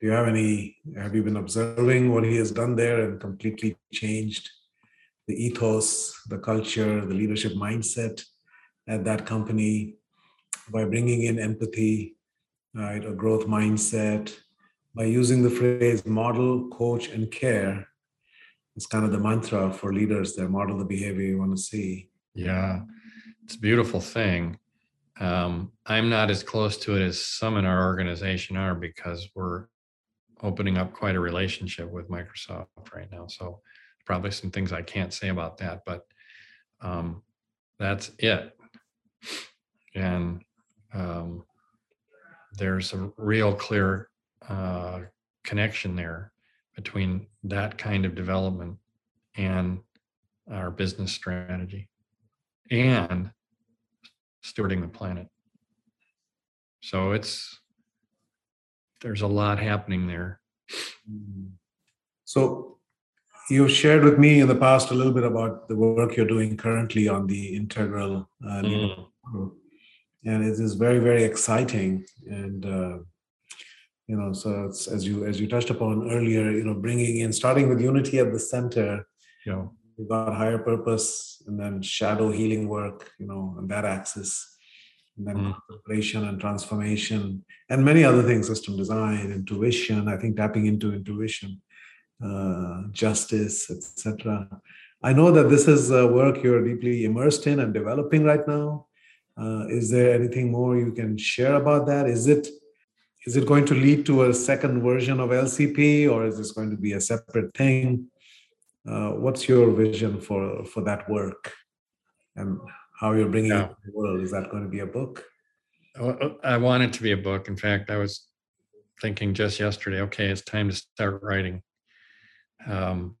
do you have any? Have you been observing what he has done there and completely changed the ethos, the culture, the leadership mindset at that company by bringing in empathy, right, a growth mindset, by using the phrase model, coach, and care. It's kind of the mantra for leaders there model the behavior you want to see. Yeah, it's a beautiful thing um, I'm not as close to it as some in our organization are because we're opening up quite a relationship with Microsoft right now. So probably some things I can't say about that, but um, that's it. And um, there's a real clear uh, connection there between that kind of development and our business strategy and stewarding the planet. So it's there's a lot happening there. So you've shared with me in the past a little bit about the work you're doing currently on the integral uh, mm. and it is very very exciting. And uh, you know so it's as you as you touched upon earlier you know bringing in starting with unity at the center you know we got higher purpose and then shadow healing work you know on that axis. And then mm. contemplation and transformation and many other things system design intuition i think tapping into intuition uh, justice etc i know that this is uh, work you're deeply immersed in and developing right now. Uh, is there anything more you can share about that? Is it is it going to lead to a second version of lcp or is this going to be a separate thing? Uh, what's your vision for for that work? And how you're bringing yeah. it to the world? Is that going to be a book? Oh, oh, i want it to be a book. In fact i was thinking just yesterday okay it's time to start writing um,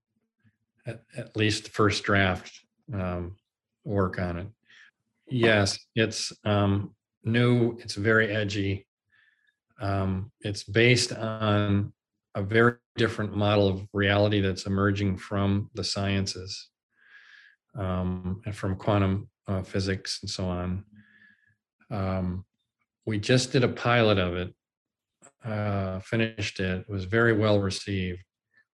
at, at least first draft um, work on it yes it's um, new it's very edgy um, it's based on a very different model of reality that's emerging from the sciences um, and from quantum uh, physics and so on. Um, we just did a pilot of it, uh, finished it, it was very well received.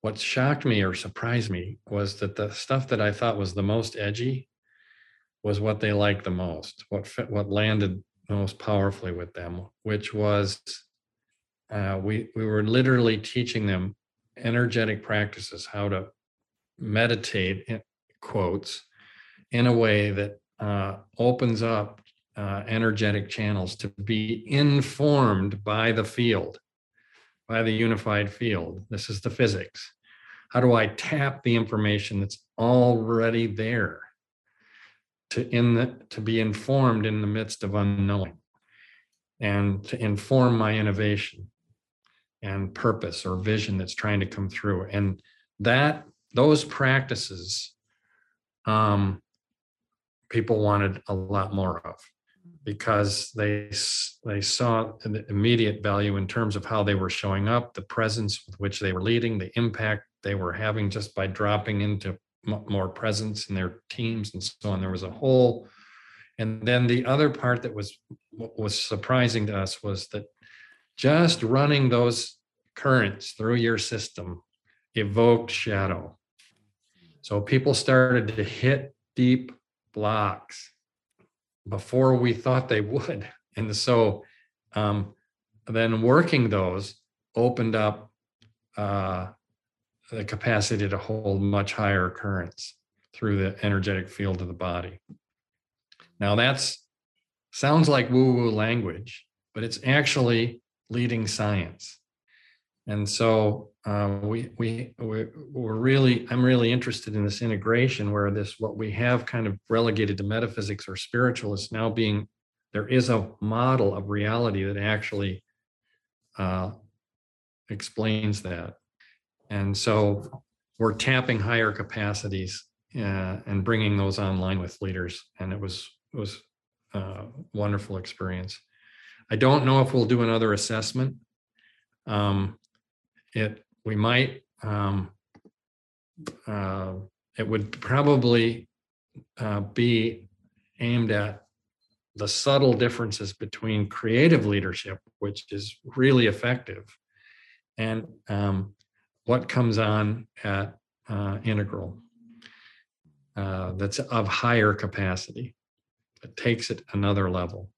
What shocked me or surprised me was that the stuff that I thought was the most edgy was what they liked the most, what fit, what landed most powerfully with them, which was uh, we we were literally teaching them energetic practices, how to meditate in quotes in a way that uh, opens up uh, energetic channels to be informed by the field, by the unified field. This is the physics. How do I tap the information that's already there to in the to be informed in the midst of unknowing and to inform my innovation and purpose or vision that's trying to come through and that those practices um, people wanted a lot more of because they they saw an immediate value in terms of how they were showing up the presence with which they were leading the impact they were having just by dropping into more presence in their teams and so on. There was a whole and then the other part that was was surprising to us was that just running those currents through your system evoked shadow. So people started to hit deep blocks before we thought they would. And so um, then working those opened up uh, the capacity to hold much higher currents through the energetic field of the body. Now that's sounds like woo-woo language, but it's actually leading science. And so uh, we we we're, we're, really I'm really interested in this integration where this what we have kind of relegated to metaphysics or spiritual is now being there is a model of reality that actually uh, explains that, and so we're tapping higher capacities uh, and bringing those online with leaders, and it was it was a uh, wonderful experience. I don't know if we'll do another assessment. Um, it we might um, uh, it would probably uh, be aimed at the subtle differences between creative leadership, which is really effective, and um, what comes on at uh, integral uh, that's of higher capacity. It takes it another level.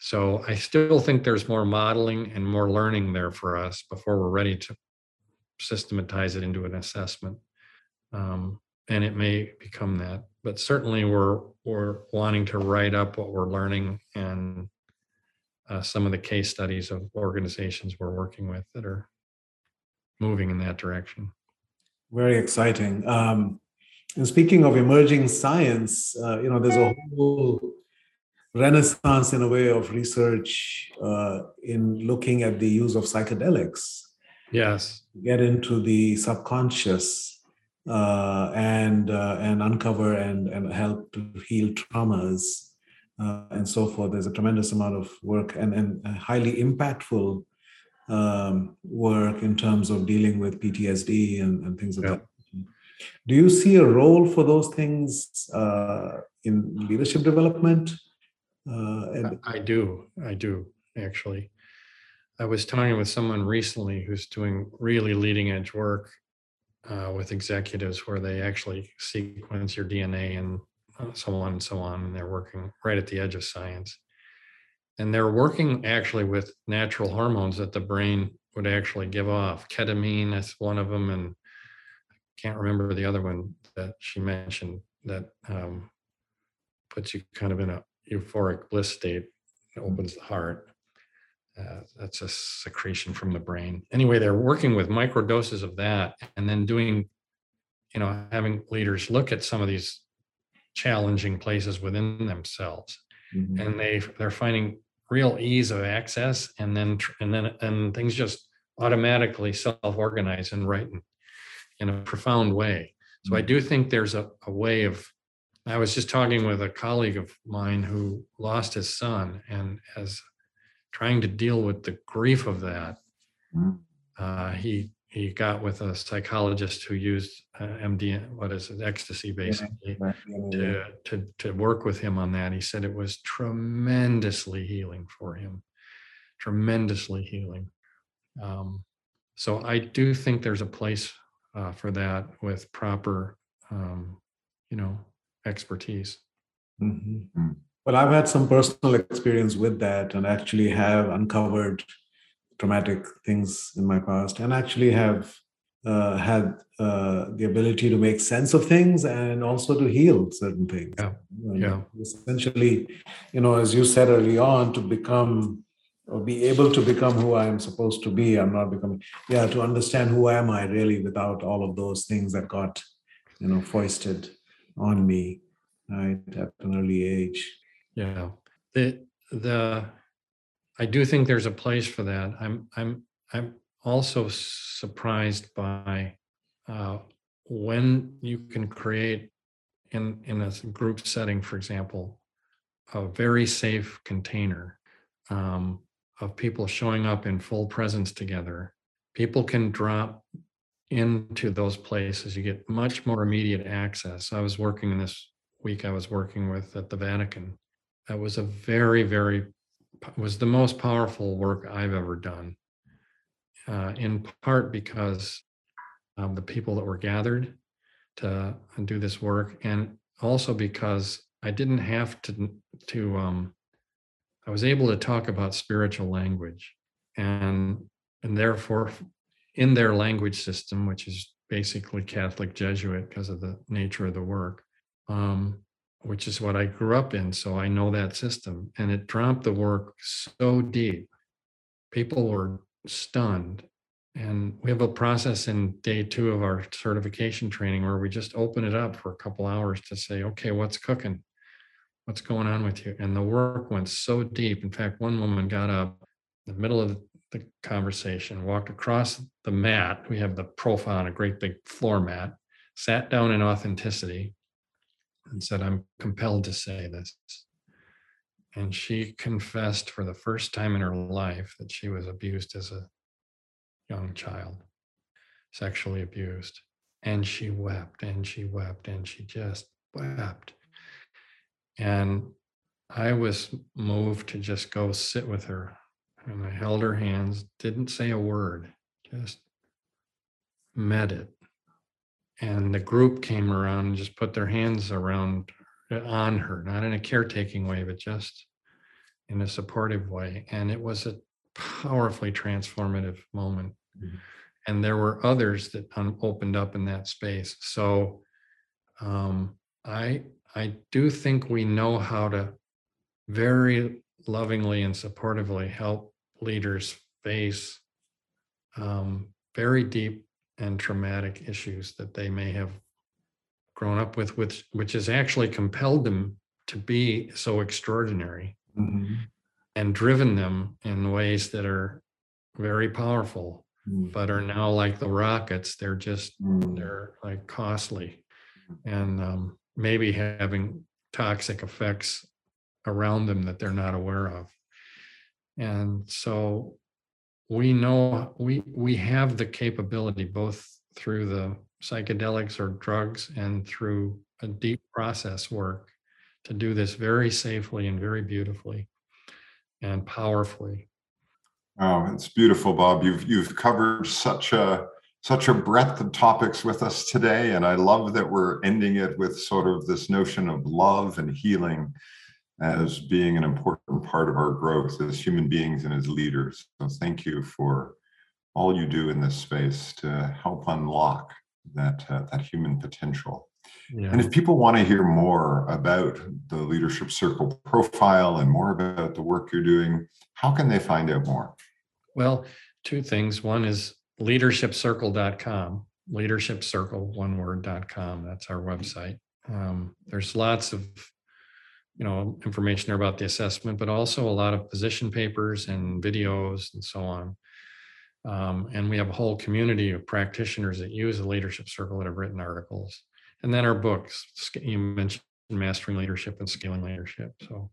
So I still think there's more modeling and more learning there for us before we're ready to systematize it into an assessment. Um, and it may become that, but certainly we're we're wanting to write up what we're learning and uh, some of the case studies of organizations we're working with that are moving in that direction. Very exciting. Um, and speaking of emerging science, uh, you know, there's a whole renaissance in a way of research uh, in looking at the use of psychedelics Yes. Get into the subconscious uh, and uh, and uncover and and help to heal traumas uh, and so forth. There's a tremendous amount of work and and highly impactful um, work in terms of dealing with PTSD and, and things like yeah. that. Do you see a role for those things uh, in leadership development? Uh, and- I do. I do actually. I was talking with someone recently who's doing really leading edge work uh, with executives where they actually sequence your DNA and uh, so on and so on. And they're working right at the edge of science. And they're working actually with natural hormones that the brain would actually give off. Ketamine is one of them. And I can't remember the other one that she mentioned that um, puts you kind of in a euphoric bliss state, opens the heart. Uh, that's a secretion from the brain. Anyway, they're working with micro doses of that and then doing, you know, having leaders look at some of these challenging places within themselves. Mm-hmm. And they they're finding real ease of access and then and then and things just automatically self-organize and write in, in a profound way. So I mm-hmm. do think there's a, a way of I was just talking with a colleague of mine who lost his son and as trying to deal with the grief of that, mm. uh, he he got with a psychologist who used uh, MD, what is it, ecstasy, basically, yeah, to to to work with him on that. He said it was tremendously healing for him, tremendously healing. Um, so I do think there's a place uh, for that with proper, um, you know, expertise. Mhm. Well, I've had some personal experience with that and actually have uncovered traumatic things in my past and actually have uh, had uh, the ability to make sense of things and also to heal certain things. Yeah. And Yeah. Essentially, you know, as you said early on, to become or be able to become who I am supposed to be. I'm not becoming, yeah, to understand who am I really without all of those things that got, you know, foisted on me right at an early age. Yeah. The the I do think there's a place for that. I'm I'm I'm also surprised by uh, when you can create in in a group setting, for example, a very safe container um, of people showing up in full presence together. People can drop into those places. You get much more immediate access. I was working in this week. I was working with at the Vatican. That was a very very was the most powerful work I've ever done uh, in part because the people that were gathered to do this work, and also because I didn't have to to um, I was able to talk about spiritual language, and and therefore in their language system, which is basically Catholic Jesuit because of the nature of the work, um, which is what I grew up in. So I know that system, and it dropped the work so deep. People were stunned. And we have a process in day two of our certification training where we just open it up for a couple hours to say, okay, what's cooking? What's going on with you? And the work went so deep. In fact, one woman got up in the middle of the conversation, walked across the mat. We have the profile on a great big floor mat, sat down in authenticity, and said, I'm compelled to say this. And she confessed for the first time in her life that she was abused as a young child, sexually abused. And she wept and she wept and she just wept. And I was moved to just go sit with her. And I held her hands, didn't say a word, just met it. And the group came around and just put their hands around on her, not in a caretaking way, but just in a supportive way. And it was a powerfully transformative moment. Mhm. And there were others that un- opened up in that space. So um, I I do think we know how to very lovingly and supportively help leaders face um, very deep and traumatic issues that they may have grown up with, which which has actually compelled them to be so extraordinary Mhm. and driven them in ways that are very powerful, Mm. but are now like the rockets. They're just Mm. they're like costly and um, maybe having toxic effects around them that they're not aware of. And so we know we we have the capability both through the psychedelics or drugs and through a deep process work to do this very safely and very beautifully and powerfully. Oh, it's beautiful, Bob. You've you've covered such a such a breadth of topics with us today, and I love that we're ending it with sort of this notion of love and healing as being an important part of our growth as human beings and as leaders. So thank you for all you do in this space to help unlock that uh, that human potential. Yeah. And if people want to hear more about the Leadership Circle profile and more about the work you're doing, how can they find out more? Well, two things. One is leadershipcircle.com, leadershipcircle, one word.com. That's our website. Um, there's lots of you know information there about the assessment, but also a lot of position papers and videos and so on. Um, and we have a whole community of practitioners that use the leadership circle that have written articles. And then our books. You mentioned mastering leadership and scaling leadership. So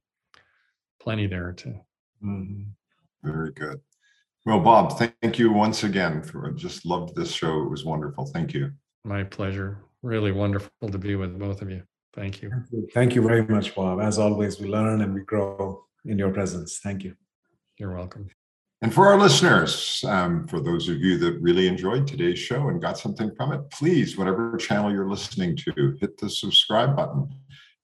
plenty there to Mhm. Very good. Well, Bob, thank you once again for just loved this show. It was wonderful. Thank you. My pleasure. Really wonderful to be with both of you. Thank you. Thank you very much, Bob. As always, we learn and we grow in your presence. Thank you. You're welcome. And for our listeners, um, for those of you that really enjoyed today's show and got something from it, please, whatever channel you're listening to, hit the subscribe button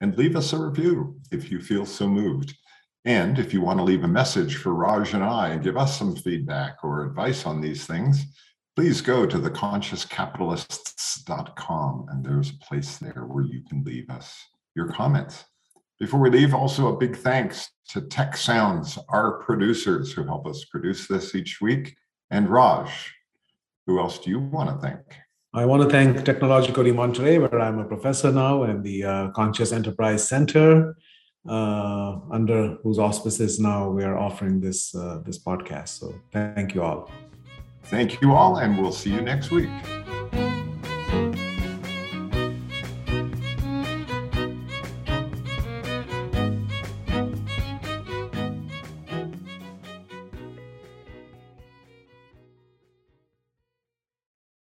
and leave us a review if you feel so moved. And if you want to leave a message for Raj and I and give us some feedback or advice on these things, please go to theconsciouscapitalists.com and there's a place there where you can leave us your comments. Before we leave, also a big thanks to Tech Sounds, our producers who help us produce this each week, and Raj. Who else do you want to thank? I want to thank Tecnologico di Monterrey, where I'm a professor now, and the uh, Conscious Enterprise Center, uh, under whose auspices now we are offering this uh, this podcast. So thank you all. Thank you all, and we'll see you next week.